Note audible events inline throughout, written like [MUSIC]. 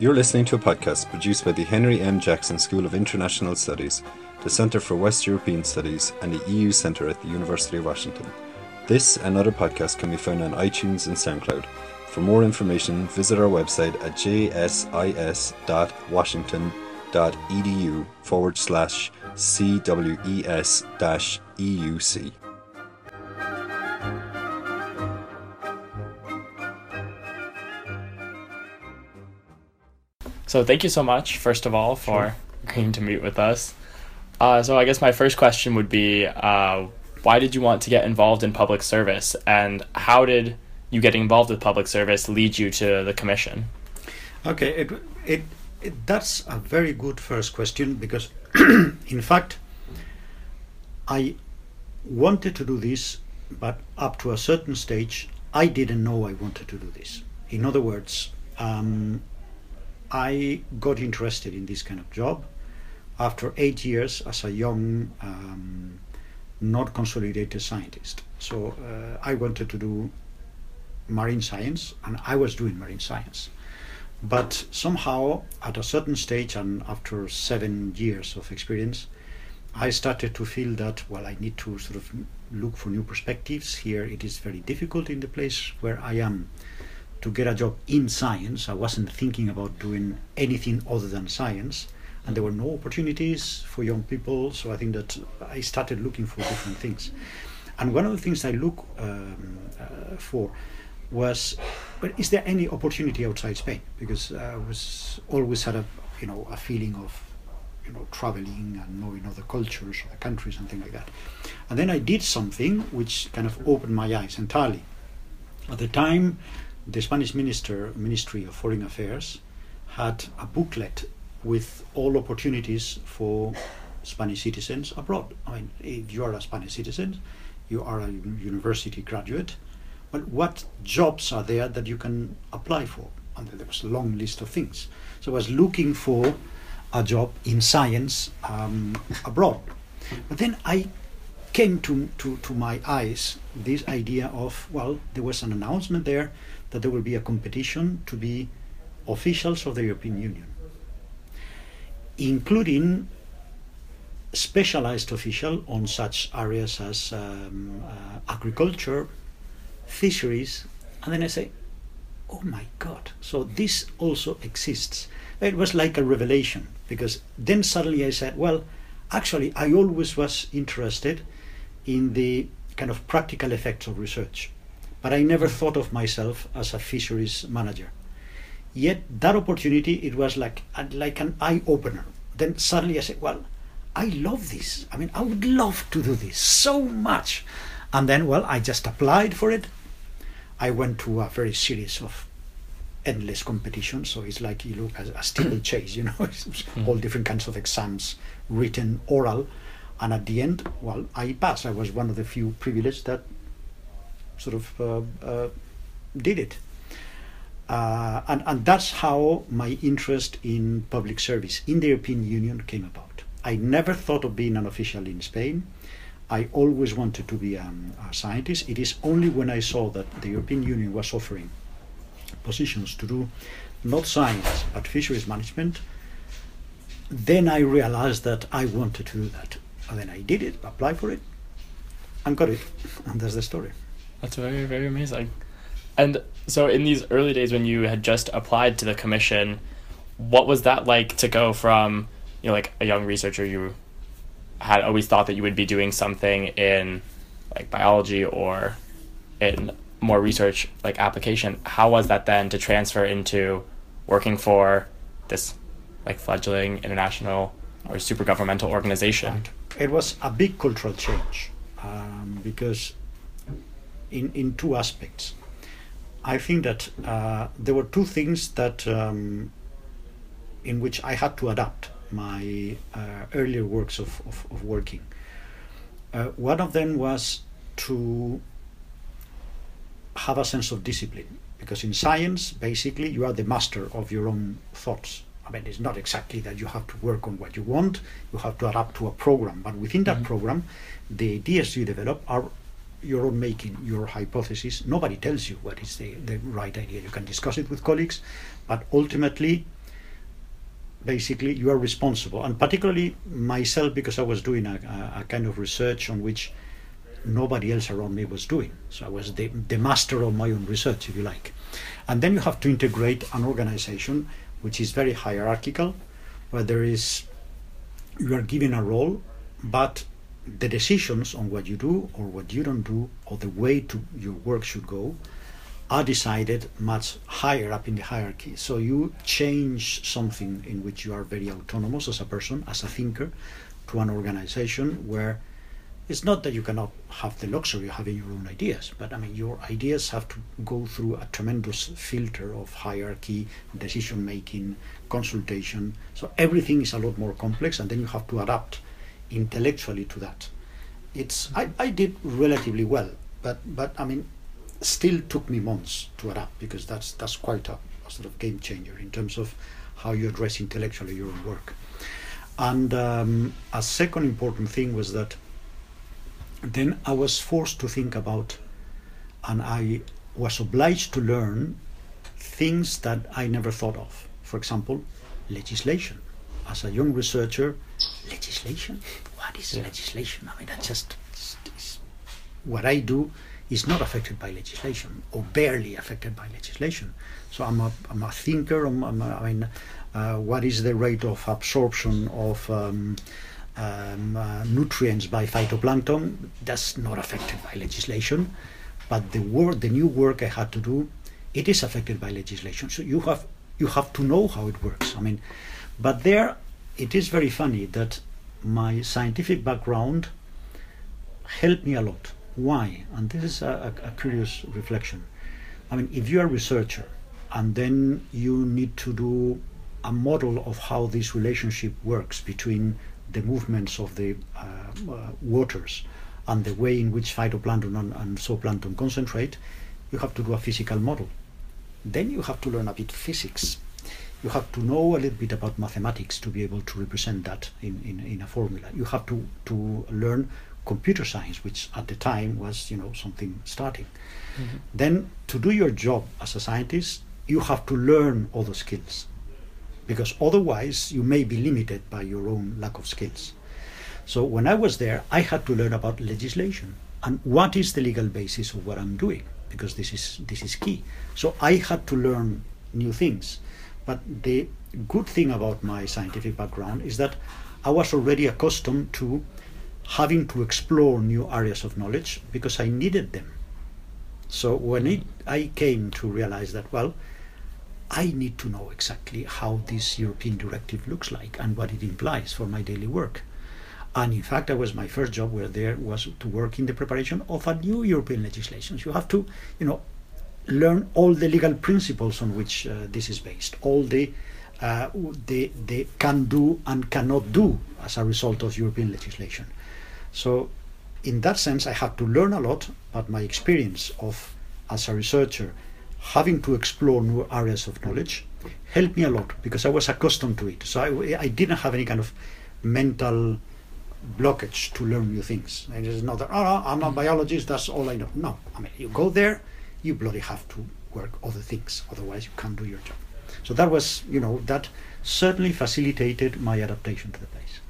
You're listening to a podcast produced by the Henry M. Jackson School of International Studies, the Centre for West European Studies, and the EU Centre at the University of Washington. This and other podcasts can be found on iTunes and SoundCloud. For more information, visit our website at jsis.washington.edu forward slash CWES EUC. So thank you so much, first of all, for sure. agreeing to meet with us. Uh, so I guess my first question would be, uh, why did you want to get involved in public service, and how did you getting involved with public service lead you to the commission? Okay, it, it, it that's a very good first question because, [CLEARS THROAT] in fact, I wanted to do this, but up to a certain stage, I didn't know I wanted to do this. In other words, um, I got interested in this kind of job after eight years as a young, um, not consolidated scientist. So uh, I wanted to do marine science, and I was doing marine science. But somehow, at a certain stage, and after seven years of experience, I started to feel that, well, I need to sort of look for new perspectives. Here, it is very difficult in the place where I am to get a job in science. I wasn't thinking about doing anything other than science, and there were no opportunities for young people. So I think that I started looking for different things. And one of the things I look um, uh, for was, but is there any opportunity outside Spain? Because I was always had a you know a feeling of you know traveling and knowing other cultures, other countries, and things like that. And then I did something which kind of opened my eyes entirely. At the time, the Spanish minister, Ministry of Foreign Affairs had a booklet with all opportunities for Spanish citizens abroad. I mean, if you are a Spanish citizen, you are a university graduate, but what jobs are there that you can apply for? And there was a long list of things. So I was looking for a job in science um, abroad. But then I came to, to, to my eyes this idea of, well, there was an announcement there that there will be a competition to be officials of the European Union, including specialized official on such areas as um, uh, agriculture, fisheries, and then I say, oh my God, so this also exists. It was like a revelation because then suddenly I said, well, actually, I always was interested in the kind of practical effects of research but I never thought of myself as a fisheries manager. Yet that opportunity, it was like like an eye opener. Then suddenly I said, well, I love this. I mean, I would love to do this so much. And then, well, I just applied for it. I went to a very series of endless competitions. So it's like you look at a steeple [CLEARS THROAT] chase, you know, mm-hmm. all different kinds of exams, written, oral. And at the end, well, I passed. I was one of the few privileged that sort of uh, uh, did it. Uh, and, and that's how my interest in public service in the European Union came about. I never thought of being an official in Spain. I always wanted to be um, a scientist. It is only when I saw that the European Union was offering positions to do not science but fisheries management, then I realized that I wanted to do that. And then I did it, applied for it, and got it. And that's the story. That's very, very amazing. And so, in these early days when you had just applied to the commission, what was that like to go from, you know, like a young researcher, you had always thought that you would be doing something in like biology or in more research like application. How was that then to transfer into working for this like fledgling international or super governmental organization? It was a big cultural change um, because in, in two aspects. I think that uh, there were two things that um, in which I had to adapt my uh, earlier works of, of, of working. Uh, one of them was to have a sense of discipline because in science basically you are the master of your own thoughts i mean it's not exactly that you have to work on what you want you have to adapt to a program but within that mm-hmm. program the ideas you develop are your own making, your hypothesis. Nobody tells you what is the, the right idea. You can discuss it with colleagues, but ultimately basically you are responsible, and particularly myself because I was doing a, a, kind of research on which nobody else around me was doing. So I was the, the master of my own research, if you like. And then you have to integrate an organization which is very hierarchical, where there is you are given a role, but the decisions on what you do or what you don't do or the way to your work should go are decided much higher up in the hierarchy. So you change something in which you are very autonomous as a person, as a thinker, to an organization where it's not that you cannot have the luxury of having your own ideas, but I mean, your ideas have to go through a tremendous filter of hierarchy, decision making, consultation. So everything is a lot more complex, and then you have to adapt intellectually to that. It's I, I did relatively well, but but I mean, still took me months to adapt because that's that's quite a, a sort of game changer in terms of how you address intellectually your own work. And um, a second important thing was that then I was forced to think about, and I was obliged to learn things that I never thought of. For example, legislation. As a young researcher, legislation? What is yeah. legislation? I mean, that's just it's, it's, what I do is not affected by legislation or barely affected by legislation. So I'm a, I'm a thinker. I'm, I'm a, i mean, uh, what is the rate of absorption of um, um, uh, nutrients by phytoplankton. That's not affected by legislation, but the work, the new work I had to do, it is affected by legislation. So you have you have to know how it works. I mean, but there it is very funny that my scientific background helped me a lot. Why? And this is a, a, a curious reflection. I mean, if you're a researcher and then you need to do a model of how this relationship works between the movements of the uh, uh, waters and the way in which phytoplankton and, and zooplankton concentrate, you have to do a physical model. Then you have to learn a bit physics. You have to know a little bit about mathematics to be able to represent that in, in, in a formula. You have to, to learn computer science, which at the time was you know something starting. Mm-hmm. Then to do your job as a scientist, you have to learn all the skills because otherwise you may be limited by your own lack of skills. So when I was there, I had to learn about legislation and what is the legal basis of what I'm doing because this is this is key. So I had to learn new things. But the good thing about my scientific background is that I was already accustomed to having to explore new areas of knowledge because I needed them. So when it, mm. I came to realize that, well, I need to know exactly how this European directive looks like and what it implies for my daily work. And in fact, that was my first job where there was to work in the preparation of a new European legislation. So you have to, you know, learn all the legal principles on which uh, this is based, all the uh, the the can do and cannot do as a result of European legislation. So, in that sense, I had to learn a lot, but my experience of as a researcher having to explore new areas of knowledge helped me a lot because I was accustomed to it. So I, I didn't have any kind of mental blockage to learn new things. And it's not that, oh, I'm not a biologist, that's all I know. No, I mean, you go there, you bloody have to work other things, otherwise you can't do your job. So that was, you know, that certainly facilitated my adaptation to the place.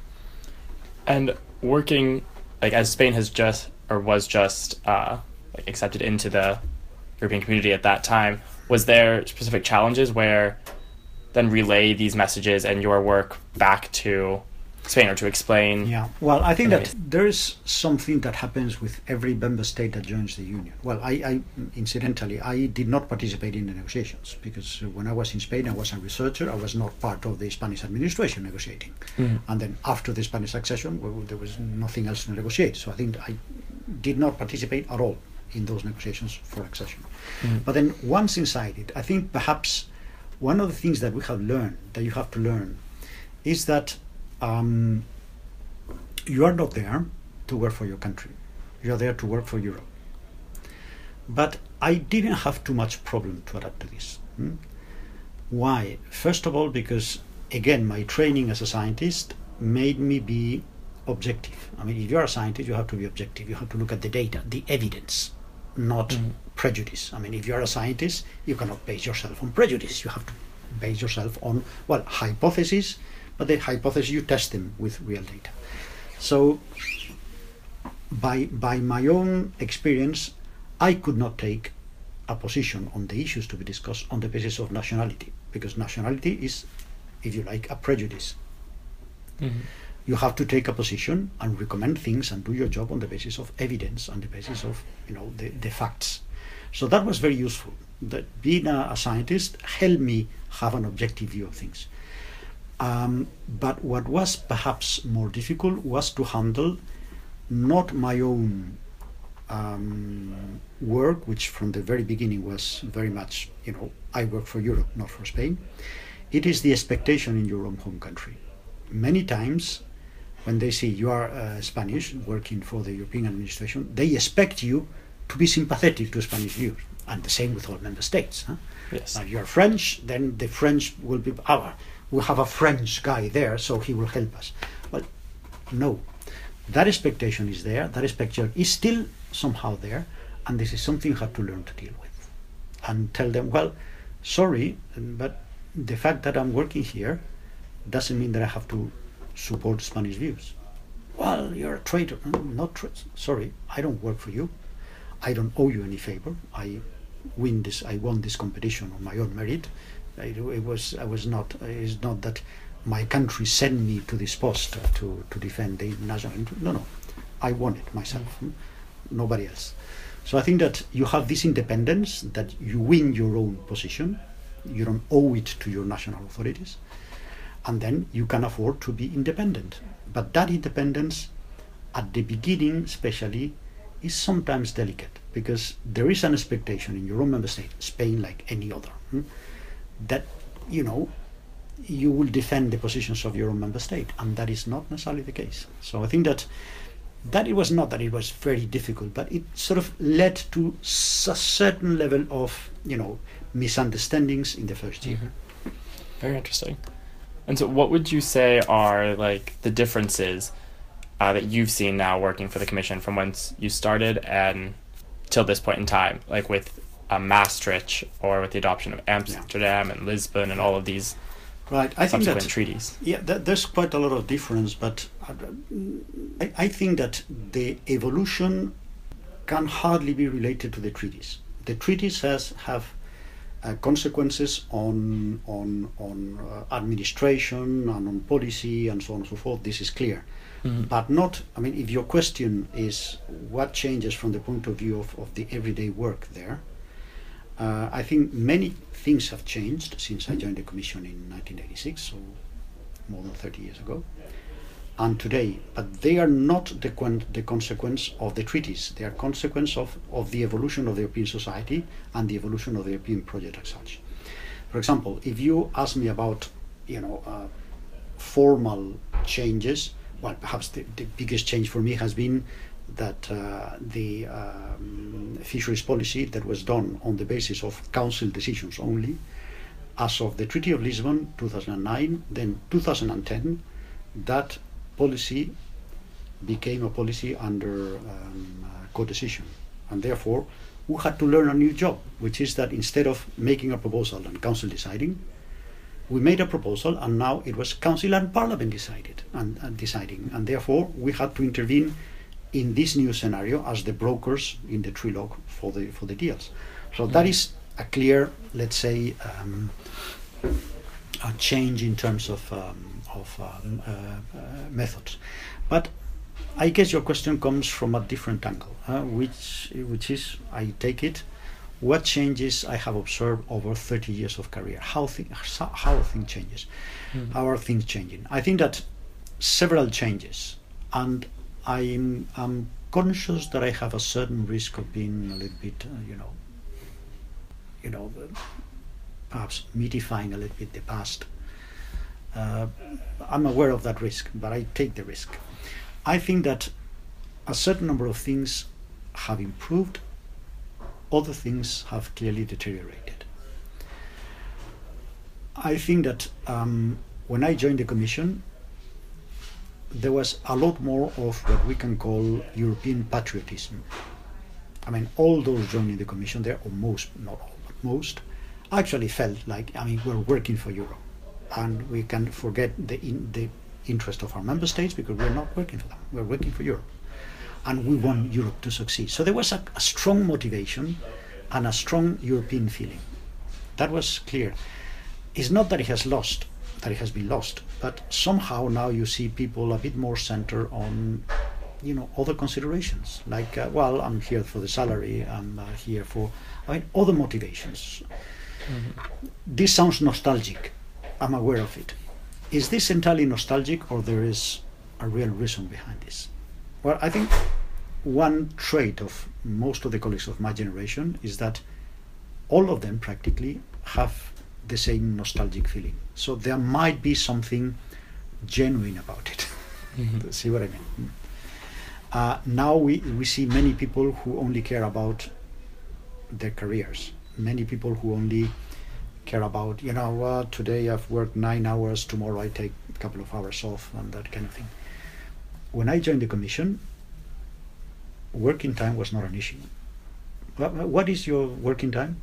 And working, like, as Spain has just, or was just, uh, like accepted into the European community at that time, was there specific challenges where then relay these messages and your work back to Spain or to explain? Yeah, well, I think that there is something that happens with every member state that joins the union. Well, I, I incidentally, I did not participate in the negotiations because when I was in Spain, I was a researcher. I was not part of the Spanish administration negotiating. Mm-hmm. And then after the Spanish accession, well, there was nothing else to negotiate. So I think I did not participate at all in those negotiations for accession. Mm-hmm. But then once inside it, I think perhaps one of the things that we have learned, that you have to learn, is that um, you are not there to work for your country. You are there to work for Europe. But I didn't have too much problem to adapt to this. Hmm? Why? First of all, because again, my training as a scientist made me be objective. I mean, if you're a scientist, you have to be objective. You have to look at the data, the evidence not mm. prejudice. I mean, if you're a scientist, you cannot base yourself on prejudice. You have to base yourself on well hypotheses, but the hypothesis you test them with real data. So by by my own experience, I could not take a position on the issues to be discussed on the basis of nationality, because nationality is, if you like, a prejudice. Mm-hmm. You have to take a position and recommend things and do your job on the basis of evidence, on the basis of you know the, the facts. So that was very useful. That being a, a scientist helped me have an objective view of things. Um, but what was perhaps more difficult was to handle not my own um, work, which from the very beginning was very much, you know, I work for Europe, not for Spain. It is the expectation in your own home country. Many times, when they see you are uh, Spanish working for the European administration, they expect you to be sympathetic to Spanish views, and the same with all member states. Huh? Yes. Now, you're French, then the French will be, oh, we have a French guy there, so he will help us. Well, no. That expectation is there, that expectation is still somehow there, and this is something you have to learn to deal with. And tell them, well, sorry, but the fact that I'm working here doesn't mean that I have to support Spanish views. Well, you're a traitor. Not tra- sorry, I don't work for you. I don't owe you any favor. I win this. I won this competition on my own merit. I, it was. I was not. It's not that my country sent me to this post to to defend the national. interest. No, no. I won it myself. hmm? Nobody else. So I think that you have this independence that you win your own position. You don't owe it to your national authorities, and then you can afford to be independent. But that independence, at the beginning, especially, is sometimes delicate because there is an expectation in your own member state, Spain like any other, hmm, that you know you will defend the positions of your own member state, and that is not necessarily the case. So I think that that it was not that it was very difficult, but it sort of led to a certain level of you know misunderstandings in the first year. Mhm. Very interesting. And so, what would you say are like the differences uh, that you've seen now working for the commission from once you started and till this point in time, like with Maastricht or with the adoption of Amsterdam and Lisbon and all of these Right. I think that treaties? Yeah, th- there's quite a lot of difference, but I, I think that the evolution can hardly be related to the treaties. The treaties has have uh, consequences on on on uh, administration and on policy and so on and so forth. This is clear, Mhm. but not. I mean, if your question is what changes from the point of view of, of the everyday work there, uh, I think many things have changed since I joined the Commission in 1986, so more than 30 years ago, and today. But they are not the, the consequence of the treaties. They are consequence of, of the evolution of the European society and the evolution of the European project as such. For example, if you ask me about, you know, uh, formal changes, well, perhaps the, the biggest change for me has been that uh, the um, fisheries policy that was done on the basis of council decisions only, as of the Treaty of Lisbon 2009, then 2010, that policy became a policy under um, uh, co-decision, and therefore we had to learn a new job, which is that instead of making a proposal and council deciding, we made a proposal and now it was council and parliament decided and, and deciding. And therefore we had to intervene in this new scenario as the brokers in the trilogue for the for the deals so that is a clear let's say um, a change in terms of um, of um, uh, uh, methods but I guess your question comes from a different angle, uh, which which is, I take it, what changes I have observed over 30 years of career. How thing, how are things changes? Mhm. How are things changing? I think that several changes, and I'm I'm conscious that I have a certain risk of being a little bit, uh, you know, you know, perhaps mythifying a little bit the past. Uh, I'm aware of that risk, but I take the risk. I think that a certain number of things have improved, other things have clearly deteriorated. I think that um, when I joined the Commission, there was a lot more of what we can call European patriotism. I mean, all those joining the Commission there, or most, not all, but most, actually felt like I mean we're working for Europe, and we can forget the in, the interest of our member states because we're not working for them. We're working for Europe, and we want Europe to succeed. So there was a, a strong motivation and a strong European feeling. That was clear. It's not that it has lost, that it has been lost, but somehow now you see people a bit more centered on you know other considerations. Like uh, well i'm here for the salary i'm uh, here for i mean other motivations. Mm-hmm. this sounds nostalgic. I'm aware of it. Is this entirely nostalgic or there is a real reason behind this? Well i think one trait of most of the colleagues of my generation is that all of them practically have the same nostalgic feeling so there might be something genuine about it mm-hmm. [LAUGHS] see what i mean uh, now we, we see many people who only care about their careers, many people who only care about, you know, uh, today I've worked nine hours, tomorrow I take a couple of hours off, and that kind of thing. When I joined the commission, working time was not an issue. What is your working time?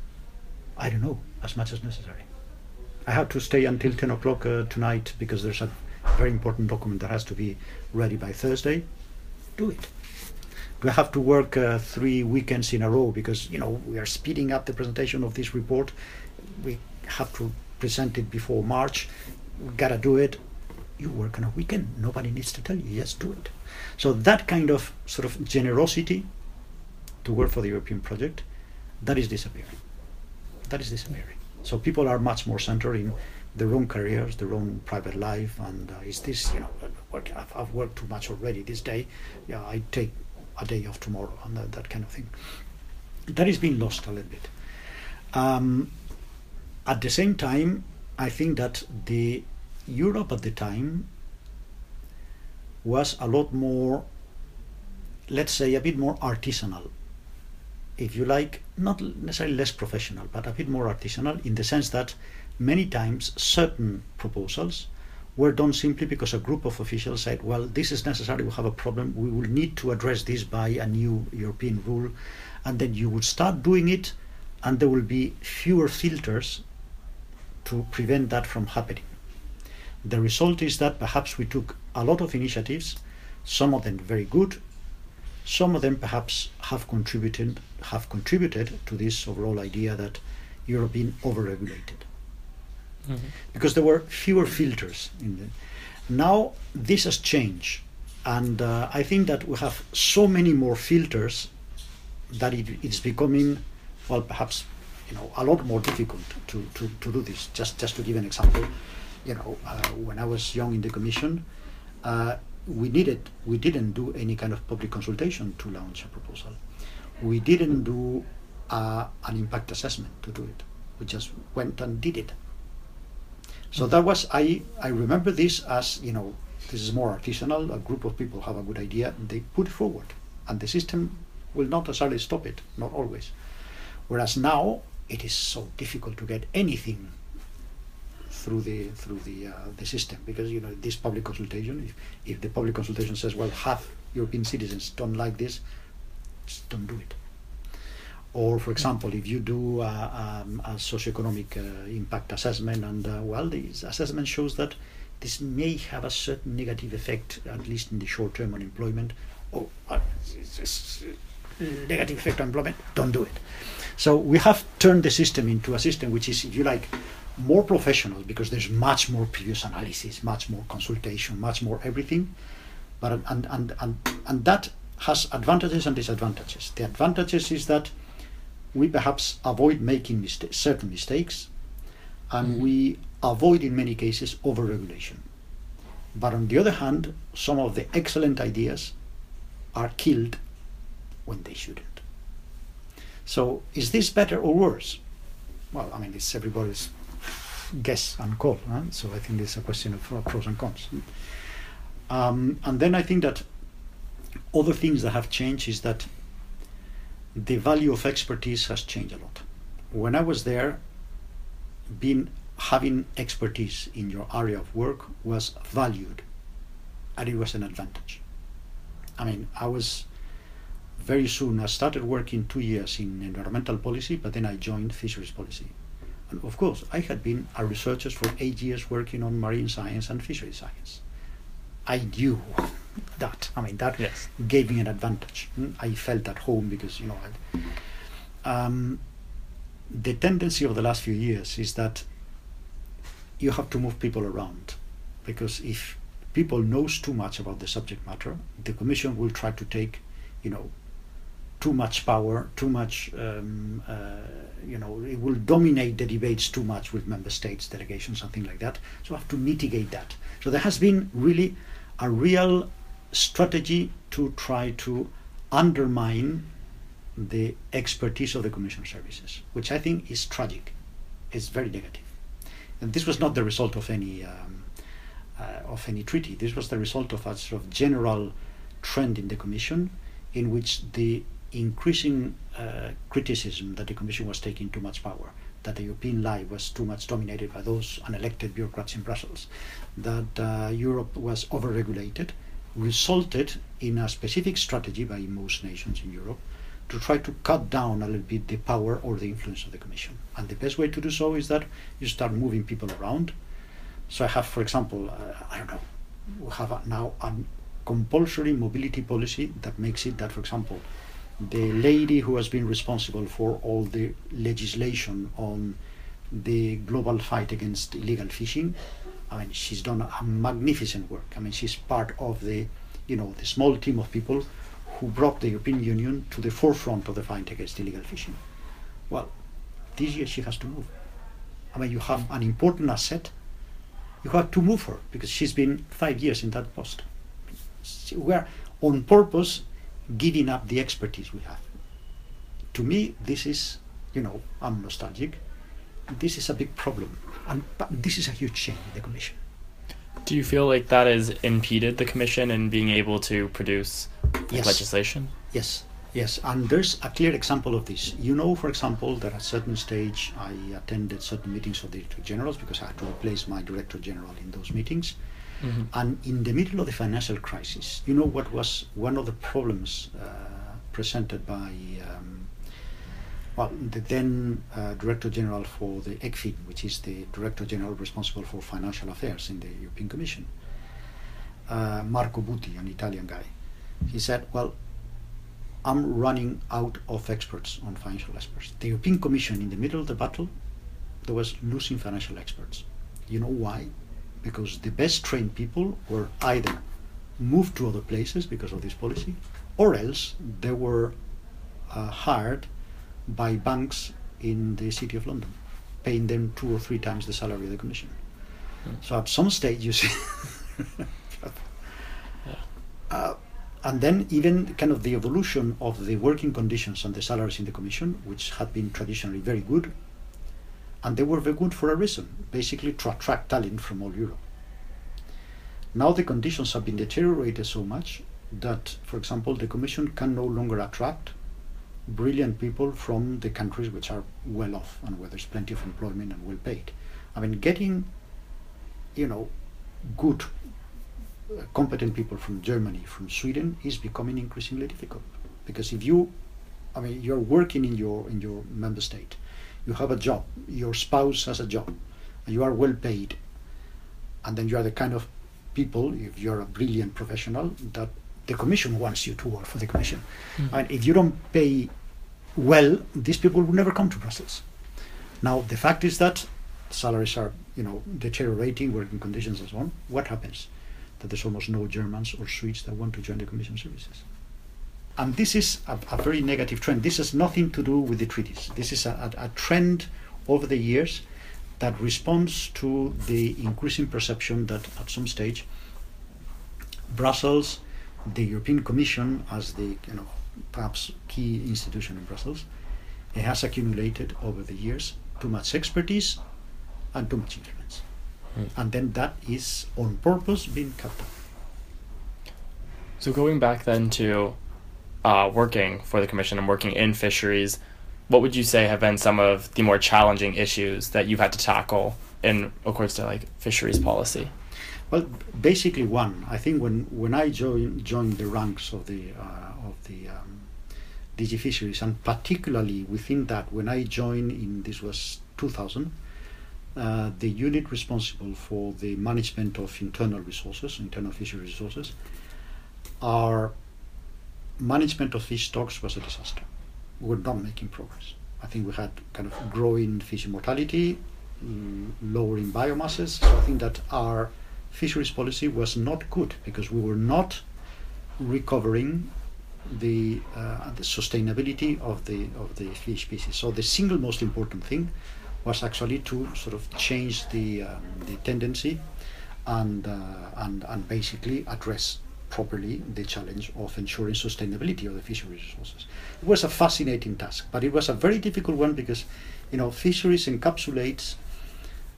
I don't know, as much as necessary. I have to stay until 10 o'clock uh, tonight because there's a very important document that has to be ready by Thursday do it. We have to work uh, three weekends in a row because you know we are speeding up the presentation of this report. We have to present it before March. We gotta do it. You work on a weekend. Nobody needs to tell you. Just do it. So that kind of sort of generosity to work for the European project, that is disappearing. That is disappearing. So people are much more centered in their own careers, their own private life, and uh, is this you know work, I've, I've, worked too much already this day. Yeah, I take a day off tomorrow, and that, that kind of thing. That is being lost a little bit. Um, at the same time, I think that the Europe at the time was a lot more, let's say, a bit more artisanal. If you like, not necessarily less professional, but a bit more artisanal in the sense that many times certain proposals were done simply because a group of officials said, well, this is necessary, we have a problem, we will need to address this by a new European rule. And then you would start doing it, and there will be fewer filters to prevent that from happening. The result is that perhaps we took a lot of initiatives, some of them very good, some of them perhaps have contributed have contributed to this overall idea that Europe being overregulated mm-hmm. because there were fewer filters in the, now this has changed and uh, i think that we have so many more filters that it, it's becoming well perhaps you know a lot more difficult to, to, to do this just just to give an example you know uh, when i was young in the commission uh, we needed we didn't do any kind of public consultation to launch a proposal we didn't do an impact assessment to do it we just went and did it so that was I I remember this as you know this is more artisanal. A group of people have a good idea, they put it forward, and the system will not necessarily stop it, not always. Whereas now it is so difficult to get anything through the through the uh, the system because you know this public consultation. If if the public consultation says well half European citizens don't like this, just don't do it. Or, for example, if you do a, um, a socioeconomic uh, impact assessment, and uh, well, the assessment shows that this may have a certain negative effect, at least in the short term, on employment. Oh, uh, negative effect on employment, don't do it. So we have turned the system into a system which is, if you like, more professional because there's much more previous analysis, much more consultation, much more everything. But and and and, and that has advantages and disadvantages. The advantages is that we perhaps avoid making mista- certain mistakes and mm-hmm. we avoid in many cases overregulation. But on the other hand, some of the excellent ideas are killed when they shouldn't. So is this better or worse? Well, I mean, it's everybody's guess and call. Huh? So I think it's a question of pros and cons. Um, and then I think that other things that have changed is that the value of expertise has changed a lot. When I was there, being having expertise in your area of work was valued and it was an advantage. I mean, I was very soon, I started working two years in environmental policy, but then I joined fisheries policy. And of course, I had been a researcher for eight years working on marine science and fishery science. I knew [LAUGHS] that. I mean, that Yes. gave me an advantage. Mm, I felt at home because, you know, um, the tendency of the last few years is that you have to move people around because if people knows too much about the subject matter, the commission will try to take, you know, too much power, too much, um, uh, you know, it will dominate the debates too much with member states, delegations, something like that. So I have to mitigate that. So there has been really a real strategy to try to undermine the expertise of the commission services, which I think is tragic. It's very negative. And this was not the result of any um, uh, of any treaty. This was the result of a sort of general trend in the commission, in which the increasing uh, criticism that the commission was taking too much power, that the European life was too much dominated by those unelected bureaucrats in Brussels, that uh, Europe was overregulated, resulted in a specific strategy by most nations in Europe to try to cut down a little bit the power or the influence of the Commission. And the best way to do so is that you start moving people around. So I have, for example, uh, I don't know, we have now a compulsory mobility policy that makes it that, for example, the lady who has been responsible for all the legislation on the global fight against illegal fishing, I mean, she's done a magnificent work. I mean, she's part of the, you know, the small team of people who brought the European Union to the forefront of the fight against illegal fishing. Well, this year she has to move. I mean, you have an important asset. You have to move her because she's been five years in that post. She- We are on purpose giving up the expertise we have. To me, this is, you know, I'm nostalgic. This is a big problem, and but this is a huge change in the Commission. Do you feel like that has impeded the commission in being able to produce Yes. legislation? Yes, yes, and there's a clear example of this. You know, for example, that at a certain stage I attended certain meetings of the director generals because I had to replace my director general in those meetings. Mm-hmm. And in the middle of the financial crisis, you know what was one of the problems uh, presented by, um, well, the then uh, Director General for the ECFIN, which is the Director General responsible for financial affairs in the European Commission, uh, Marco Buti, an Italian guy. He said, well, I'm running out of experts on financial experts. The European Commission, in the middle of the battle, there was losing financial experts. You know why? Because the best trained people were either moved to other places because of this policy, or else they were uh, hired by banks in the city of London, paying them two or three times the salary of the commission. So at some stage, you see. [LAUGHS] Uh, and then even kind of the evolution of the working conditions and the salaries in the commission, which had been traditionally very good, and they were very good for a reason, basically to attract talent from all Europe. Now the conditions have been deteriorated so much that, for example, the commission can no longer attract brilliant people from the countries which are well off and where there's plenty of employment and well paid. I mean, getting, you know, good uh, competent people from Germany, from Sweden, is becoming increasingly difficult. Because if you, I mean, you're working in your in your member state, you have a job, your spouse has a job, and you are well paid, and then you are the kind of people, if you're a brilliant professional, that the commission wants you to work for the commission. Hmm. And if you don't pay well, these people will never come to Brussels. Now, the fact is that salaries are, you know, deteriorating, working conditions and so on. What happens? That there's almost no Germans or Swedes that want to join the Commission services. And this is a, a very negative trend. This has nothing to do with the treaties. This is a, a, a trend over the years that responds to the increasing perception that at some stage Brussels, the European Commission, as the you know perhaps key institution in Brussels, it has accumulated over the years too much expertise and too much influence, hmm. and then that is on purpose being cut down. So going back then to uh, working for the commission and working in fisheries, what would you say have been some of the more challenging issues that you've had to tackle in accordance to like fisheries policy? Well, basically one. I think when, when I joined joined the ranks of the uh, of the um, DG Fisheries, and particularly within that, when I joined in this was 2000, uh, the unit responsible for the management of internal resources, internal fishery resources, our management of fish stocks was a disaster. We were not making progress. I think we had kind of growing fish mortality, mm, lowering biomasses. So I think that our fisheries policy was not good because we were not recovering the uh, the sustainability of the of the fish species. So the single most important thing was actually to sort of change the um, the tendency and uh, and and basically address properly the challenge of ensuring sustainability of the fisheries resources. It was a fascinating task, but it was a very difficult one because you know fisheries encapsulates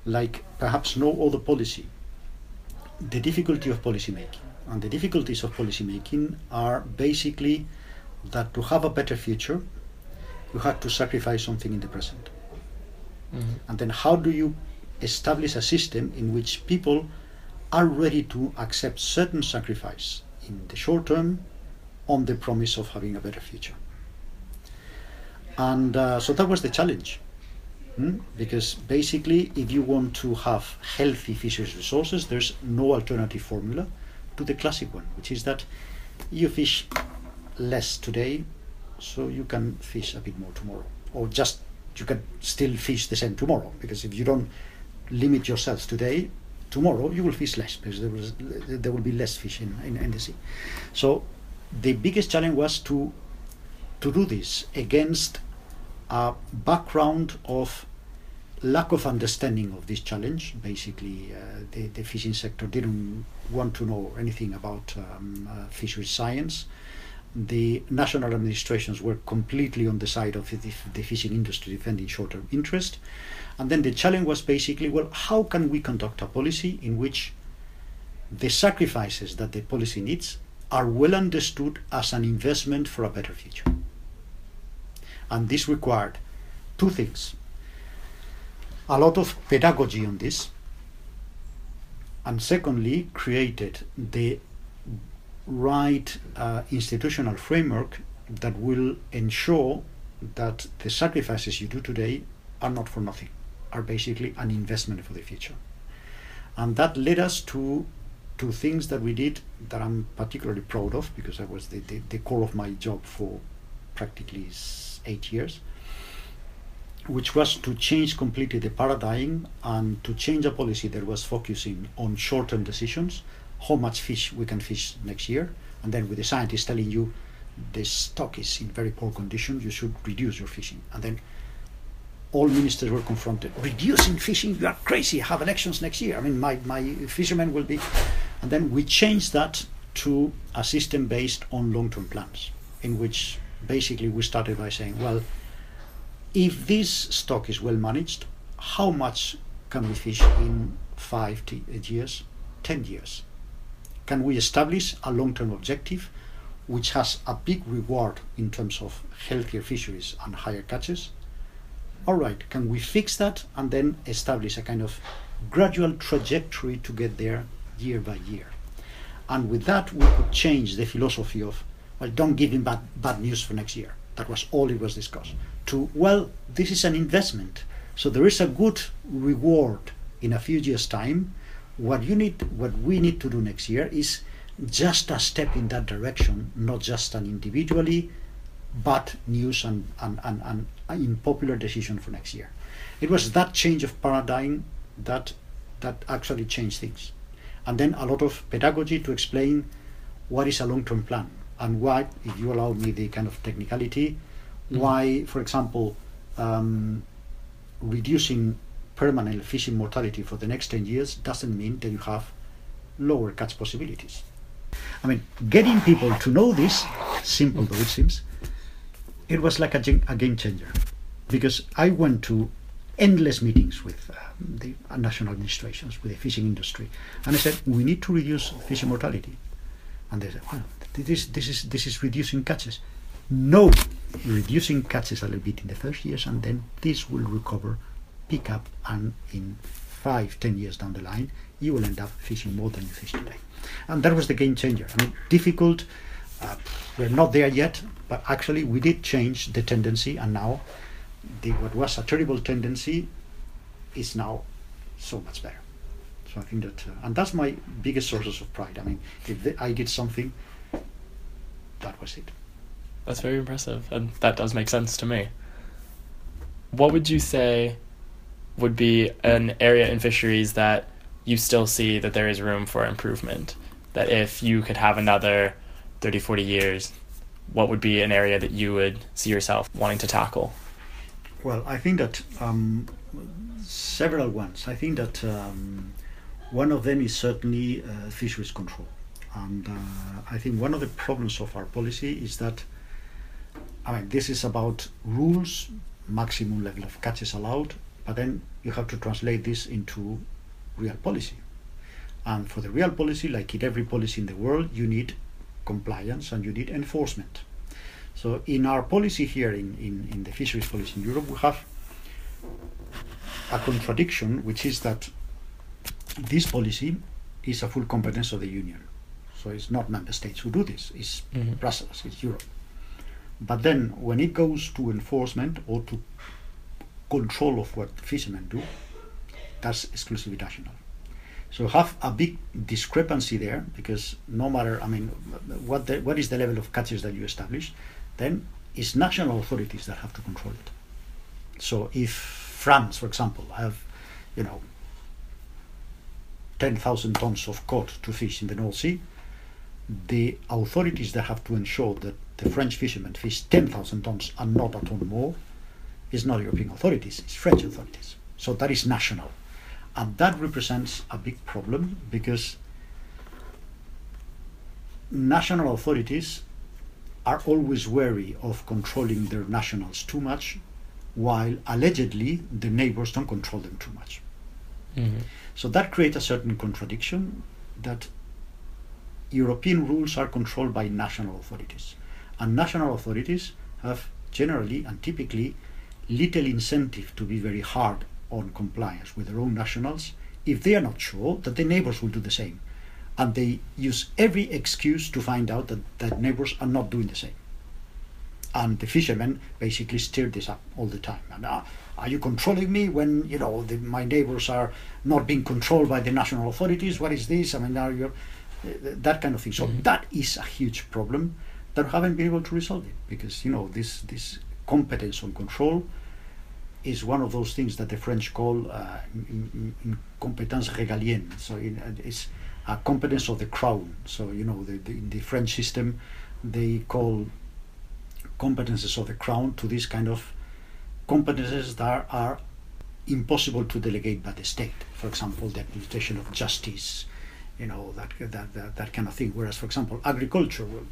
like perhaps no other policy the difficulty of policy making and the difficulties of policy making are basically that to have a better future, you have to sacrifice something in the present. Mm-hmm. And then, how do you establish a system in which people are ready to accept certain sacrifice in the short term on the promise of having a better future? And uh, so that was the challenge. Hmm? Because basically, if you want to have healthy fisheries resources, there's no alternative formula to the classic one, which is that you fish less today, so you can fish a bit more tomorrow, or just you can still fish the same tomorrow. Because if you don't limit yourselves today, tomorrow you will fish less because there, was, there will be less fish in, in, in the sea. So the biggest challenge was to to do this against a background of lack of understanding of this challenge. Basically, uh, the, the fishing sector didn't want to know anything about um, uh, fisheries science. The national administrations were completely on the side of the, the fishing industry defending short term interest. And then the challenge was basically well, how can we conduct a policy in which the sacrifices that the policy needs are well understood as an investment for a better future? And this required two things. A lot of pedagogy on this, and secondly, created the right uh, institutional framework that will ensure that the sacrifices you do today are not for nothing, are basically an investment for the future. And that led us to to things that we did that I'm particularly proud of because that was the, the, the core of my job for practically eight years which was to change completely the paradigm and to change a policy that was focusing on short-term decisions, how much fish we can fish next year, and then with the scientists telling you the stock is in very poor condition, you should reduce your fishing. And then all ministers were confronted, reducing fishing, you are crazy, have elections next year. I mean, my, my fishermen will be... And then we changed that to a system based on long-term plans, in which basically we started by saying, well, if this stock is well managed, how much can we fish in five years, 10 years? Can we establish a long term objective which has a big reward in terms of healthier fisheries and higher catches? All right, can we fix that and then establish a kind of gradual trajectory to get there year by year? And with that, we could change the philosophy of, well, don't give him bad, bad news for next year. That was all it was discussed to, well, this is an investment. So there is a good reward in a few years' time. What you need, what we need to do next year is just a step in that direction, not just an individually, but news and, and, and, and unpopular decision for next year. It was that change of paradigm that that actually changed things. And then a lot of pedagogy to explain what is a long-term plan and why, if you allow me the kind of technicality, mm-hmm. why, for example, um, reducing permanent fishing mortality for the next 10 years doesn't mean that you have lower catch possibilities. I mean, getting people to know this, simple though it seems, it was like a, a game changer because I went to endless meetings with uh, the national administrations, with the fishing industry, and I said, we need to reduce fishing mortality. And they said, well, this, this, is, this is reducing catches. No, reducing catches a little bit in the first years, and then this will recover, pick up, and in five, ten years down the line, you will end up fishing more than you fish today. And that was the game changer. I mean, difficult. Uh, we're not there yet, but actually we did change the tendency, and now the, what was a terrible tendency is now so much better. So I think that, uh, and that's my biggest sources of pride. I mean, if the, I did something, that was it. That's very impressive, and that does make sense to me. What would you say would be an area in fisheries that you still see that there is room for improvement? That if you could have another 30, 40 years, what would be an area that you would see yourself wanting to tackle? Well, I think that um, several ones. I think that um, one of them is certainly uh, fisheries control. And uh, I think one of the problems of our policy is that, I mean, this is about rules, maximum level of catches allowed, but then you have to translate this into real policy. And for the real policy, like in every policy in the world, you need compliance and you need enforcement. So in our policy here in, in, in the fisheries policy in Europe, we have a contradiction, which is that this policy is a full competence of the Union. So it's not member states who do this, it's Mhm. Brussels, it's Europe. But then when it goes to enforcement or to control of what fishermen do, that's exclusively national. So have a big discrepancy there because no matter, I mean, what the, what is the level of catches that you establish, then it's national authorities that have to control it. So if France, for example, have, you know, 10,000 tons of cod to fish in the North Sea, the authorities that have to ensure that the French fishermen fish 10,000 tons and not a ton more is not European authorities, it's French authorities. So that is national. And that represents a big problem because national authorities are always wary of controlling their nationals too much, while allegedly the neighbors don't control them too much. Mm-hmm. So that creates a certain contradiction that European rules are controlled by national authorities. And national authorities have generally and typically little incentive to be very hard on compliance with their own nationals if they are not sure that the neighbors will do the same. And they use every excuse to find out that, that neighbors are not doing the same. And the fishermen basically stir this up all the time. And uh, are you controlling me when you know the, my neighbors are not being controlled by the national authorities? What is this? I mean, are you uh, that kind of thing? So Mhm. that is a huge problem that we haven't been able to resolve it because you know this this competence on control is one of those things that the French call uh, competence régalienne. So it's a competence of the crown. So you know the, the, in the French system they call competences of the crown to these kind of competences that are impossible to delegate by the state. For example, the administration of justice, you know that that that, that kind of thing. Whereas, for example, agriculture, well,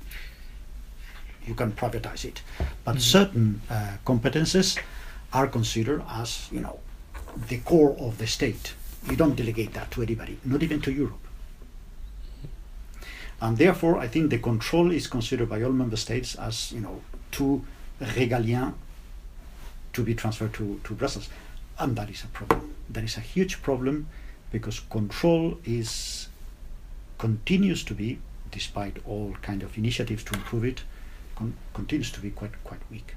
you can privatize it, but Mhm. certain uh, competences are considered as you know the core of the state. You don't delegate that to anybody, not even to Europe. And therefore, I think the control is considered by all member states as you know too régalien to be transferred to, to Brussels. And that is a problem. That is a huge problem because control is continues to be, despite all kind of initiatives to improve it, con- continues to be quite quite weak.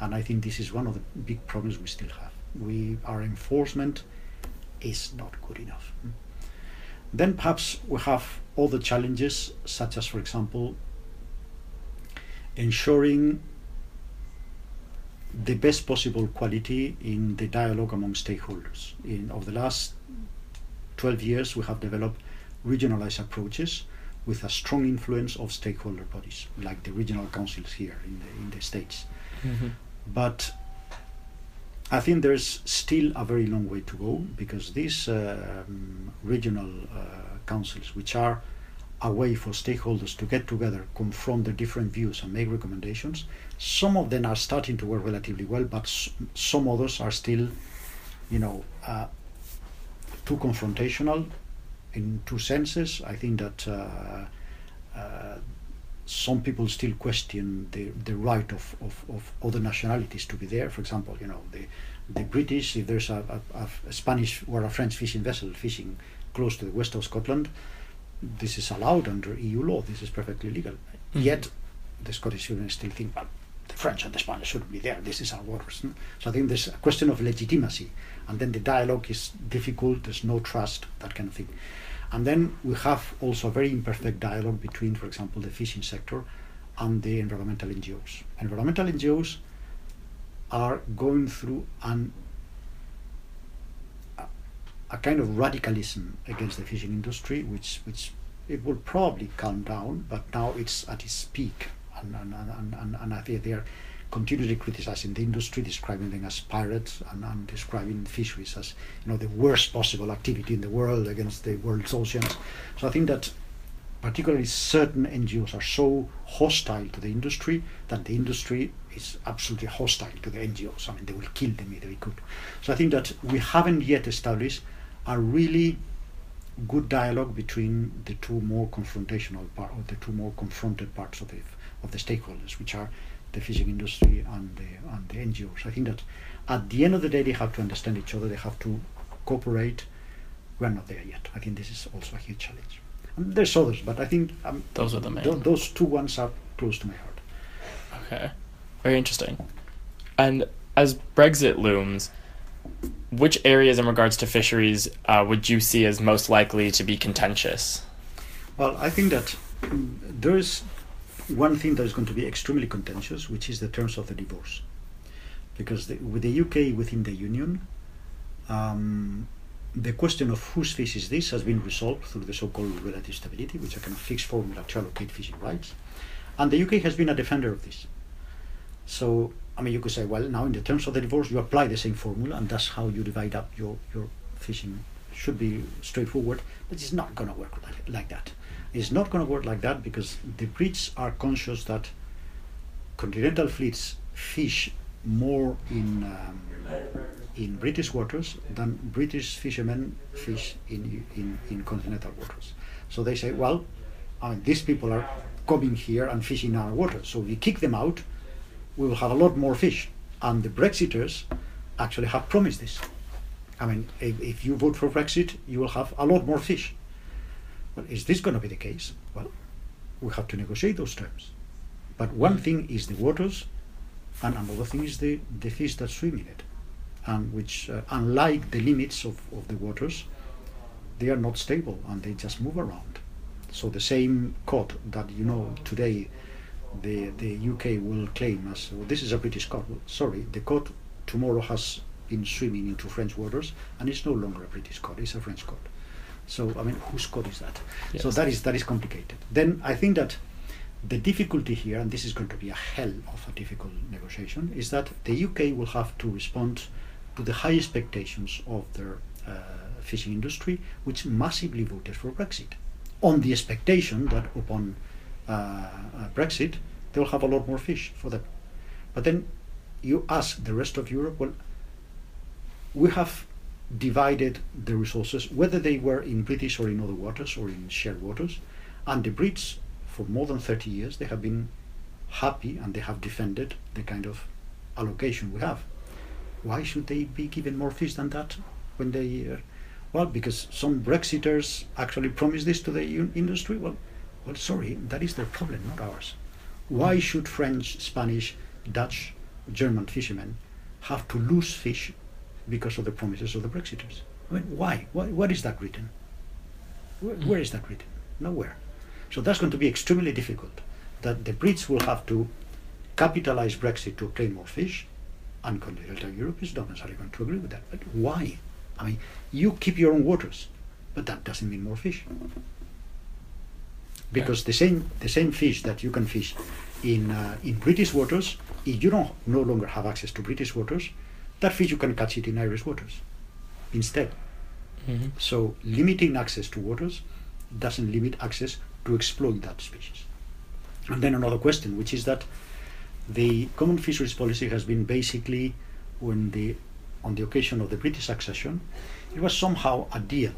And I think this is one of the big problems we still have. We our enforcement is not good enough. Then perhaps we have other challenges, such as, for example, ensuring the best possible quality in the dialogue among stakeholders. In over the last 12 years, we have developed regionalized approaches with a strong influence of stakeholder bodies, like the regional councils here in the, in the States. Mm-hmm. But I think there's still a very long way to go because these um, regional uh, councils, which are a way for stakeholders to get together, confront their different views, and make recommendations, some of them are starting to work relatively well, but some others are still, you know, uh, too confrontational in two senses. I think that uh, uh, some people still question the, the right of, of, of other nationalities to be there. For example, you know, the, the British, if there's a, a, a Spanish or a French fishing vessel fishing close to the west of Scotland, this is allowed under EU law. This is perfectly legal. Mhm. Yet, the Scottish fishermen still think, well, the French and the Spanish shouldn't be there. This is our waters. no? So I think there's a question of legitimacy, and then the dialogue is difficult. There's no trust, that kind of thing. And then we have also a very imperfect dialogue between, for example, the fishing sector and the environmental NGOs. Environmental NGOs are going through an a, a kind of radicalism against the fishing industry, which which it will probably calm down, but now it's at its peak, and and, and, and, and I think they are continually criticizing the industry, describing them as pirates, and, and describing fisheries as you know the worst possible activity in the world against the world's oceans. So I think that particularly certain NGOs are so hostile to the industry that the industry is absolutely hostile to the NGOs. I mean, they will kill them if they could. So I think that we haven't yet established a really good dialogue between the two more confrontational part, or the two more confronted parts of the of the stakeholders, which are the fishing industry and the and the NGOs. I think that at the end of the day, they have to understand each other. They have to cooperate. We are not there yet. I think this is also a huge challenge. And there's others, but I think um, Those are the main. tho- those two ones are close to my heart. Okay, very interesting. And as Brexit looms, which areas in regards to fisheries uh, would you see as most likely to be contentious? Well, I think that mm, there is one thing that is going to be extremely contentious, which is the terms of the divorce. Because the, with the UK within the Union, um, the question of whose fish is this has been resolved through the so-called relative stability, which is a kind of fixed formula to allocate fishing rights. And the UK has been a defender of this. So, I mean, you could say, well, now in the terms of the divorce, you apply the same formula, and that's how you divide up your, your fishing. Should be straightforward, but it's not going to work like, like that. It's not going to work like that because the Brits are conscious that continental fleets fish more in um, in British waters than British fishermen fish in, in in continental waters. So they say, well, I mean, these people are coming here and fishing our waters. So we kick them out, we will have a lot more fish. And the Brexiters actually have promised this. I mean, if, if you vote for Brexit, you will have a lot more fish. Well, is this going to be the case? Well, we have to negotiate those terms. But one thing is the waters, and another thing is the, the fish that swim in it, and which, uh, unlike the limits of, of the waters, they are not stable and they just move around. So the same cod that you know today, the the UK will claim as well, this is a British cod. Well, sorry, the cod tomorrow has been swimming into French waters and it's no longer a British cod; it's a French cod. So I mean, whose code is that? So that is that is complicated. Then I think that the difficulty here, and this is going to be a hell of a difficult negotiation, is that the UK will have to respond to the high expectations of their uh, fishing industry, which massively voted for Brexit, on the expectation that upon uh, uh, Brexit they will have a lot more fish for them. But then you ask the rest of Europe, well, we have divided the resources, whether they were in British or in other waters or in shared waters, and the Brits, for more than 30 years, they have been happy and they have defended the kind of allocation we have. Why should they be given more fish than that when they? Uh, well, because some Brexiters actually promised this to the un- industry. Well, well, sorry, that is their problem, not ours. Why should French, Spanish, Dutch, German fishermen have to lose fish because of the promises of the Brexiters? I mean, why? What is that written? Where, where is that written? Nowhere. So that's going to be extremely difficult. That the Brits will have to capitalize Brexit to obtain more fish, and continental Europe is not necessarily going to agree with that. But why? I mean, you keep your own waters, but that doesn't mean more fish. Because the same the same fish that you can fish in uh, in British waters, if you don't no longer have access to British waters, that fish you can catch it in Irish waters instead. hmm So limiting access to waters doesn't limit access to exploit that species. And then another question, which is that the common fisheries policy has been basically when the on the occasion of the British accession, it was somehow a deal.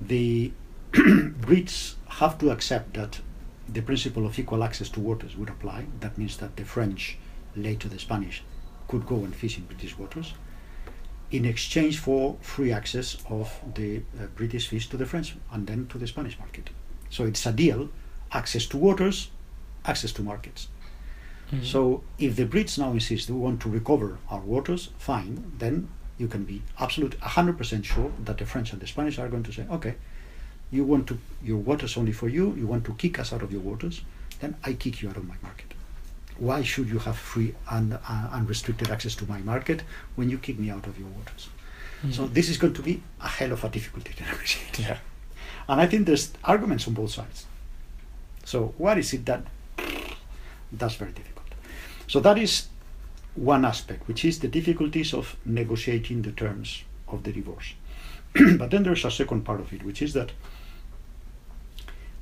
The [CLEARS THROAT] Brits have to accept that the principle of equal access to waters would apply. That means that the French, later the Spanish, could go and fish in British waters in exchange for free access of the uh, British fish to the French and then to the Spanish market. So it's a deal access to waters, access to markets. Mhm. So if the Brits now insist we want to recover our waters, fine, then you can be absolute 100% sure that the French and the Spanish are going to say, okay, you want to your waters only for you, you want to kick us out of your waters, then I kick you out of my market. Why should you have free and uh, unrestricted access to my market when you kick me out of your waters? So this is going to be a hell of a difficulty to negotiate. Yeah. And I think there's arguments on both sides. So what is it that that's very difficult. So that is one aspect, which is the difficulties of negotiating the terms of the divorce. [CLEARS THROAT] but then there's a second part of it, which is that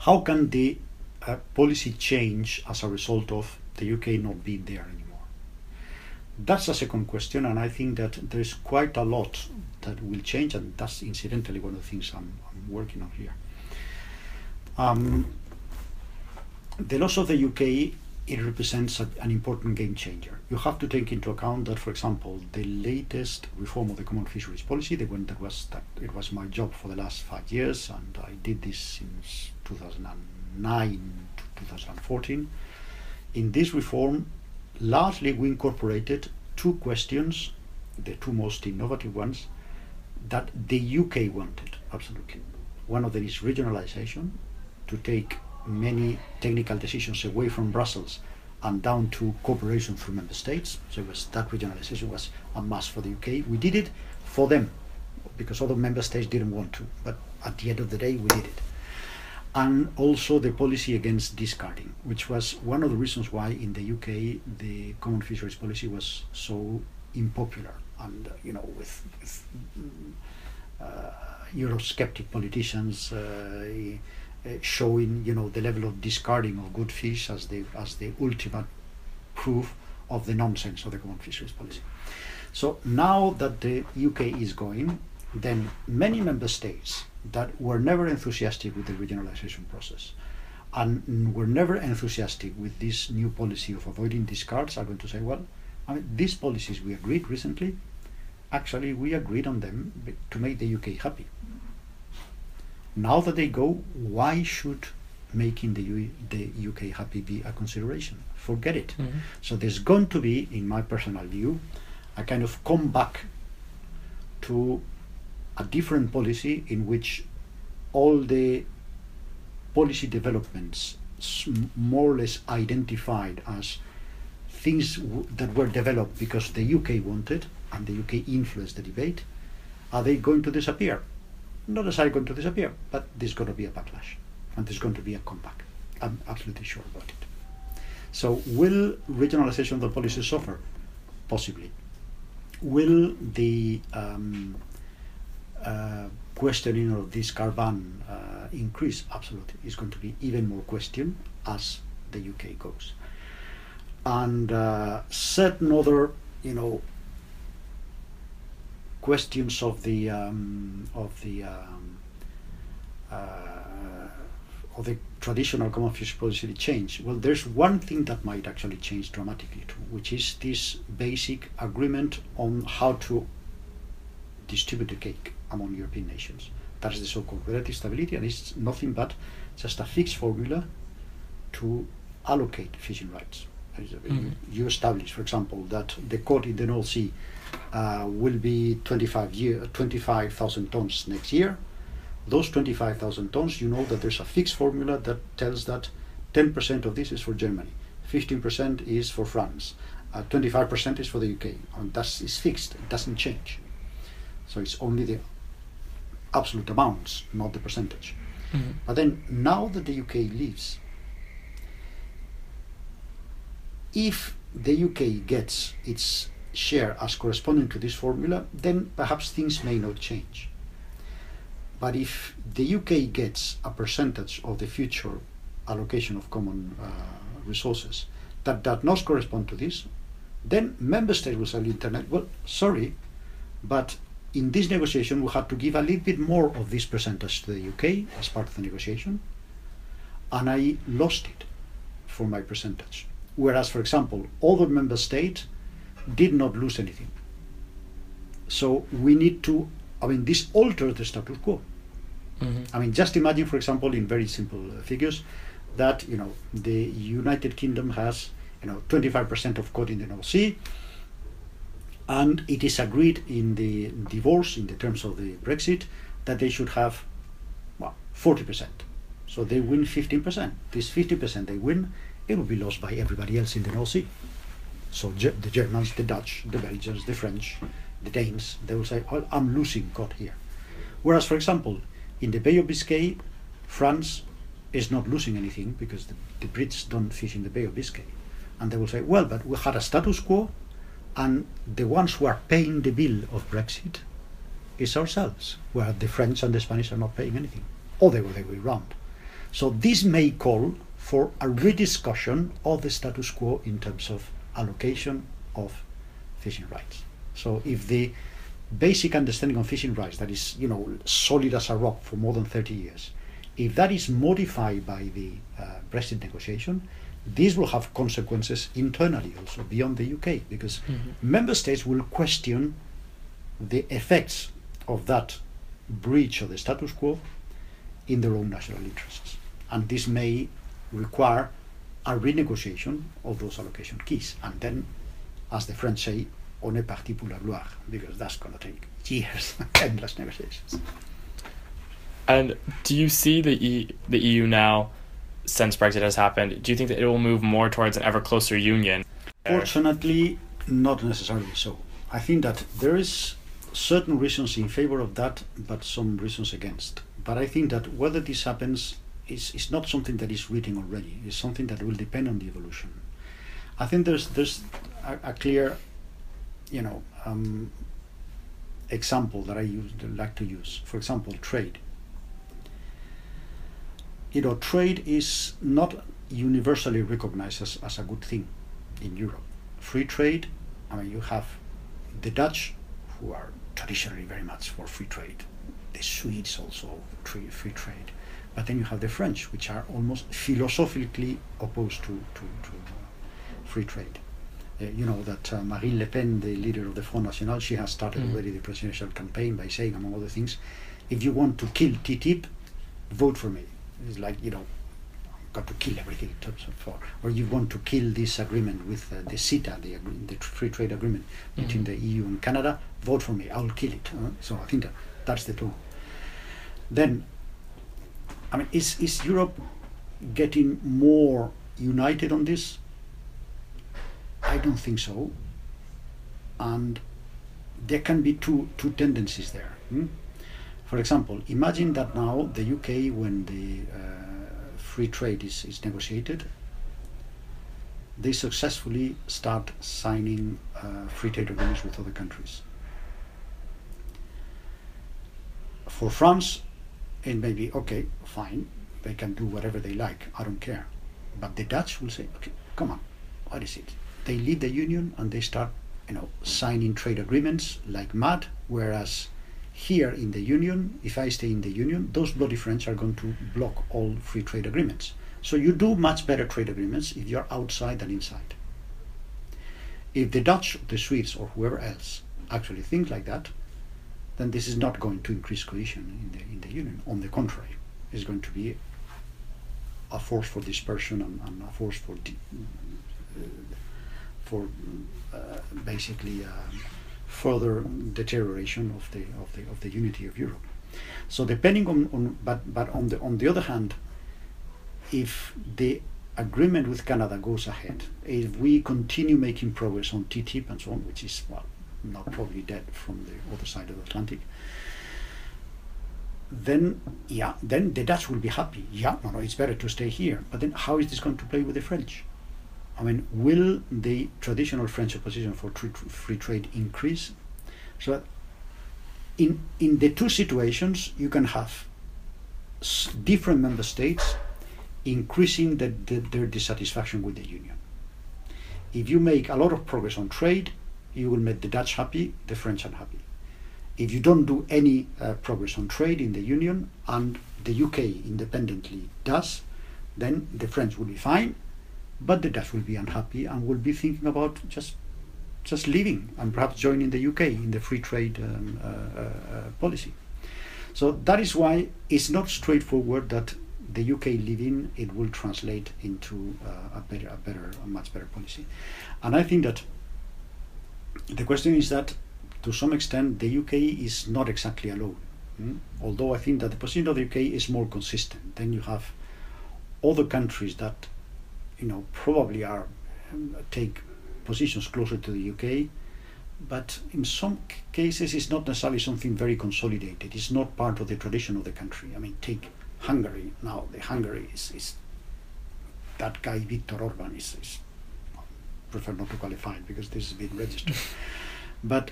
how can the uh, policy change as a result of the UK not being there anymore? That's a second question, and I think that there's quite a lot that will change, and that's incidentally one of the things I'm, I'm working on here. Um, the loss of the UK it represents a, an important game changer. You have to take into account that, for example, the latest reform of the common fisheries policy, the one that was that it was my job for the last five years, and I did this since 2009 to 2014. In this reform, largely we incorporated two questions, the two most innovative ones, that the UK wanted absolutely. One of them is regionalization, to take many technical decisions away from Brussels and down to cooperation through member states. So was that regionalization was a must for the UK. We did it for them because other member states didn't want to, but at the end of the day, we did it. And also the policy against discarding, which was one of the reasons why in the UK the common fisheries policy was so unpopular, and uh, you know with, with uh, Eurosceptic politicians. Uh, uh, showing you know the level of discarding of good fish as the as the ultimate proof of the nonsense of the common fisheries policy. So now that the UK is going, then many member states that were never enthusiastic with the regionalization process and were never enthusiastic with this new policy of avoiding discards are going to say, well, I mean, these policies we agreed recently, actually we agreed on them to make the UK happy now that they go, why should making the, U- the UK happy be a consideration? Forget it. Mhm. So there's going to be, in my personal view, a kind of comeback to a different policy in which all the policy developments more or less identified as things that were developed because the UK wanted and the UK influenced the debate, are they going to disappear? Not necessarily going to disappear, but there's going to be a backlash and there's going to be a comeback. I'm absolutely sure about it. So, will regionalization of the policy suffer? Possibly. Will the um, questioning of discard ban uh, increase? Absolutely. is going to be even more questioned as the UK goes. And uh, certain other, you know, questions of the um, of the um, uh, of the traditional common fish policy change. Well, there's one thing that might actually change dramatically too, which is this basic agreement on how to distribute the cake among European nations. That is the so-called relative stability, and it's nothing but just a fixed formula to allocate fishing rights. That is a- Mhm. You establish, for example, that the quota in the North Sea uh, will be 25 year, 25,000 tons next year. Those 25,000 tons, you know that there's a fixed formula that tells that 10% of this is for Germany, 15% is for France, uh, 25% is for the UK, and that's fixed. It doesn't change. So it's only the absolute amounts, not the percentage. Mhm. But then now that the UK leaves, if the UK gets its share as corresponding to this formula, then perhaps things may not change. But if the UK gets a percentage of the future allocation of common uh, resources that does not correspond to this, then member states will say to the internet, well, sorry, but in this negotiation we had to give a little bit more of this percentage to the UK as part of the negotiation, and I lost it for my percentage. Whereas, for example, other member states did not lose anything. So we need to, I mean, this alters the status quo. Mhm. I mean, just imagine, for example, in very simple uh, figures, that you know the United Kingdom has you know, 25% of quota in the North Sea, and it is agreed in the divorce, in the terms of the Brexit, that they should have well, 40%. So they win 15%. This 50% they win, it will be lost by everybody else in the North Sea. So the Germans, the Dutch, the Belgians, the French, the Danes, they will say, I'm losing God here. Whereas, for example, in the Bay of Biscay, France is not losing anything because the, the Brits don't fish in the Bay of Biscay. And they will say, well, but we had a status quo, and the ones who are paying the bill of Brexit is ourselves, where the French and the Spanish are not paying anything, or the other way around. So this may call for a rediscussion of the status quo in terms of allocation of fishing rights. So if the basic understanding of fishing rights that is, you know, solid as a rock for more than 30 years, if that is modified by the uh, Brexit negotiation, this will have consequences internally also beyond the UK because mm-hmm. member states will question the effects of that breach of the status quo in their own national interests. And this may require a renegotiation of those allocation keys. And then, as the French say, on est parti pour la gloire, because that's going to take years, [LAUGHS] endless negotiations. And do you see the e- the EU now, since Brexit has happened? Do you think that it will move more towards an ever closer union? Fortunately, not necessarily so. I think that there is certain reasons in favor of that, but some reasons against. But I think that whether this happens is, is not something that is written already. It's something that will depend on the evolution. I think there's there's a, a clear, you know, um, example that I use like to use. For example, trade. You know, trade is not universally recognized as, as a good thing in Europe. Free trade, I mean, you have the Dutch, who are traditionally very much for free trade. The Swedes also free, free trade. But then you have the French, which are almost philosophically opposed to, to, to free trade. Uh, you know that uh, Marine Le Pen, the leader of the Front National, she has started Mhm. already the presidential campaign by saying, among other things, if you want to kill TTIP, vote for me. It's like, you know, got to kill everything in terms of for, or you want to kill this agreement with uh, the CETA, the, the free trade agreement between Mhm. the EU and Canada, vote for me. I'll kill it. Uh, so I think that that's the two. Then, I mean, is is Europe getting more united on this? I don't think so. And there can be two two tendencies there. hmm? For example, imagine that now the UK, when the uh, free trade is, is negotiated, they successfully start signing uh, free trade agreements with other countries. For France, it may be okay, fine, they can do whatever they like, I don't care. But the Dutch will say, okay, come on, what is it? They leave the union and they start, you know, signing trade agreements like mad, whereas here in the union, if I stay in the union, those bloody French are going to block all free trade agreements. So you do much better trade agreements if you're outside than inside. If the Dutch, the Swedes, or whoever else actually think like that, then this is not going to increase cohesion in the in the union. On the contrary, it's going to be a force for dispersion and, and a force for uh, for uh, basically um, further deterioration of the of the of the unity of Europe. So depending on, on but but on the on the other hand, if the agreement with Canada goes ahead, if we continue making progress on TTIP and so on, which is well not probably dead from the other side of the Atlantic, then yeah, then the Dutch will be happy. Yeah, no, no, it's better to stay here. But then how is this going to play with the French? I mean, will the traditional French opposition for free trade increase? So, in in the two situations, you can have different member states increasing the, the, their dissatisfaction with the union. If you make a lot of progress on trade, you will make the Dutch happy, the French unhappy. If you don't do any uh, progress on trade in the union and the UK independently does, then the French will be fine, but the Dutch will be unhappy and will be thinking about just just leaving and perhaps joining the UK in the free trade um, uh, uh, uh, policy. So that is why it's not straightforward that the UK leaving, it will translate into uh, a better, a better, a much better policy. And I think that the question is that to some extent the UK is not exactly alone. Mm? Although I think that the position of the UK is more consistent. Then you have other countries that, you know, probably are um, take positions closer to the UK, but in some c- cases it's not necessarily something very consolidated. It's not part of the tradition of the country. I mean, take Hungary now. The Hungary is, is that guy Viktor Orban is, is prefer not to qualify it because this has been registered. [LAUGHS] but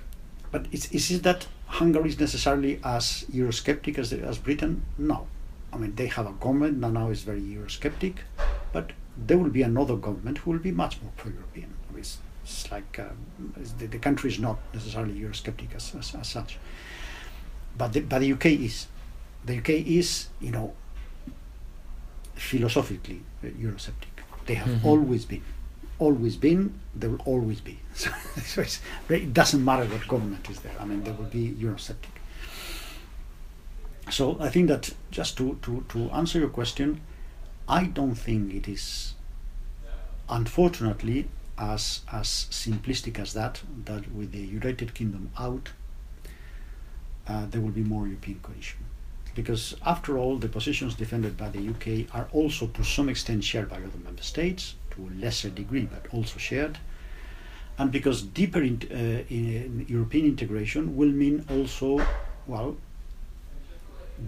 but is, is it that Hungary is necessarily as Eurosceptic as, as Britain? No. I mean, they have a government that now is very Eurosceptic, but there will be another government who will be much more pro-European. It's, it's like um, it's the, the country is not necessarily Eurosceptic as, as, as such, but the, but the UK is. The UK is, you know, philosophically uh, Eurosceptic. They have Mhm. always been, always been. They will always be. [LAUGHS] So, so it's, it doesn't matter what government is there. I mean, they will be Eurosceptic. So I think that just to, to, to answer your question, I don't think it is, unfortunately, as as simplistic as that. That with the United Kingdom out, uh, there will be more European cohesion, because after all, the positions defended by the UK are also to some extent shared by other member states, to a lesser degree, but also shared. And because deeper in, uh, in European integration will mean also, well,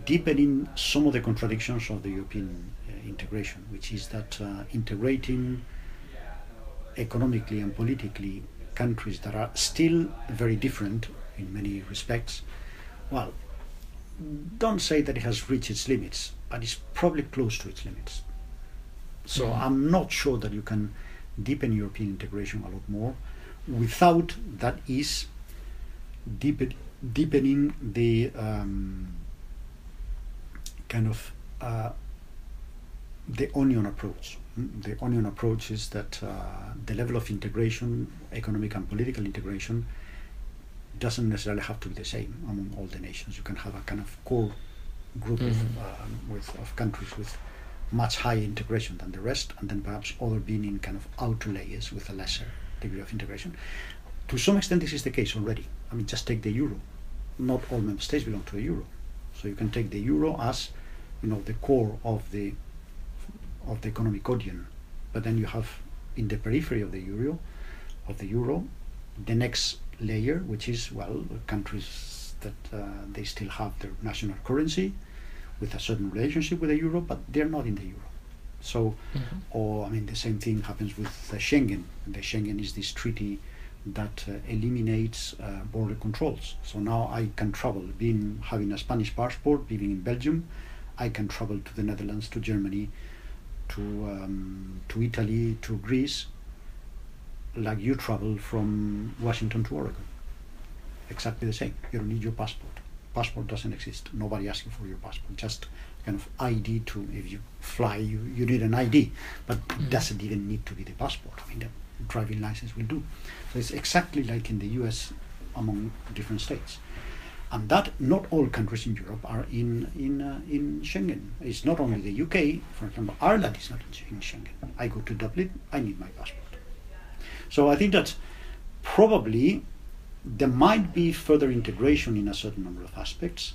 deepening some of the contradictions of the European integration, which is that uh, integrating economically and politically countries that are still very different in many respects, well, don't say that it has reached its limits, but it's probably close to its limits. So Mhm. I'm not sure that you can deepen European integration a lot more without that is deepen, deepening the um, kind of uh, the onion approach. Mm, The onion approach is that uh, the level of integration, economic and political integration, doesn't necessarily have to be the same among all the nations. You can have a kind of core group Mhm. of, um, with, of countries with much higher integration than the rest, and then perhaps other being in kind of outer layers with a lesser degree of integration. To some extent, this is the case already. I mean, just take the euro. Not all member states belong to the euro, so you can take the euro as, you know, the core of the of the economic onion. But then you have in the periphery of the euro, of the euro, the next layer, which is well, countries that uh, they still have their national currency with a certain relationship with the euro, but they're not in the euro. So, Mhm. or I mean, the same thing happens with uh, Schengen. The Schengen is this treaty that uh, eliminates uh, border controls. So now I can travel, being having a Spanish passport, living in Belgium, I can travel to the Netherlands, to Germany, to um, to Italy, to Greece, like you travel from Washington to Oregon. Exactly the same. You don't need your passport. Passport doesn't exist. Nobody asks you for your passport. Just kind of ID to if you fly, you, you need an ID, but it Mhm. doesn't even need to be the passport. I mean, the driving license will do. So it's exactly like in the U.S. among different states and that not all countries in Europe are in in uh, in Schengen. It's not only the UK. For example, Ireland is not in, Schengen. I go to Dublin, I need my passport. So I think that probably there might be further integration in a certain number of aspects,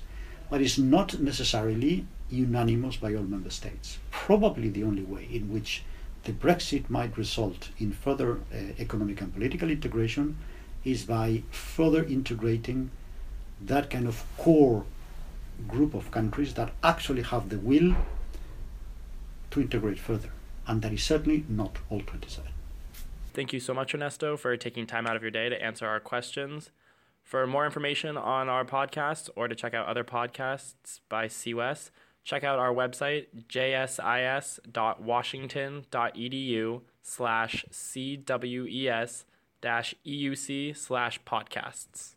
but it's not necessarily unanimous by all member states. Probably the only way in which the Brexit might result in further uh, economic and political integration is by further integrating that kind of core group of countries that actually have the will to integrate further. And that is certainly not all 27. Thank you so much, Ernesto, for taking time out of your day to answer our questions. For more information on our podcast or to check out other podcasts by CWES, check out our website, jsis.washington.edu slash cwes dash euc slash podcasts.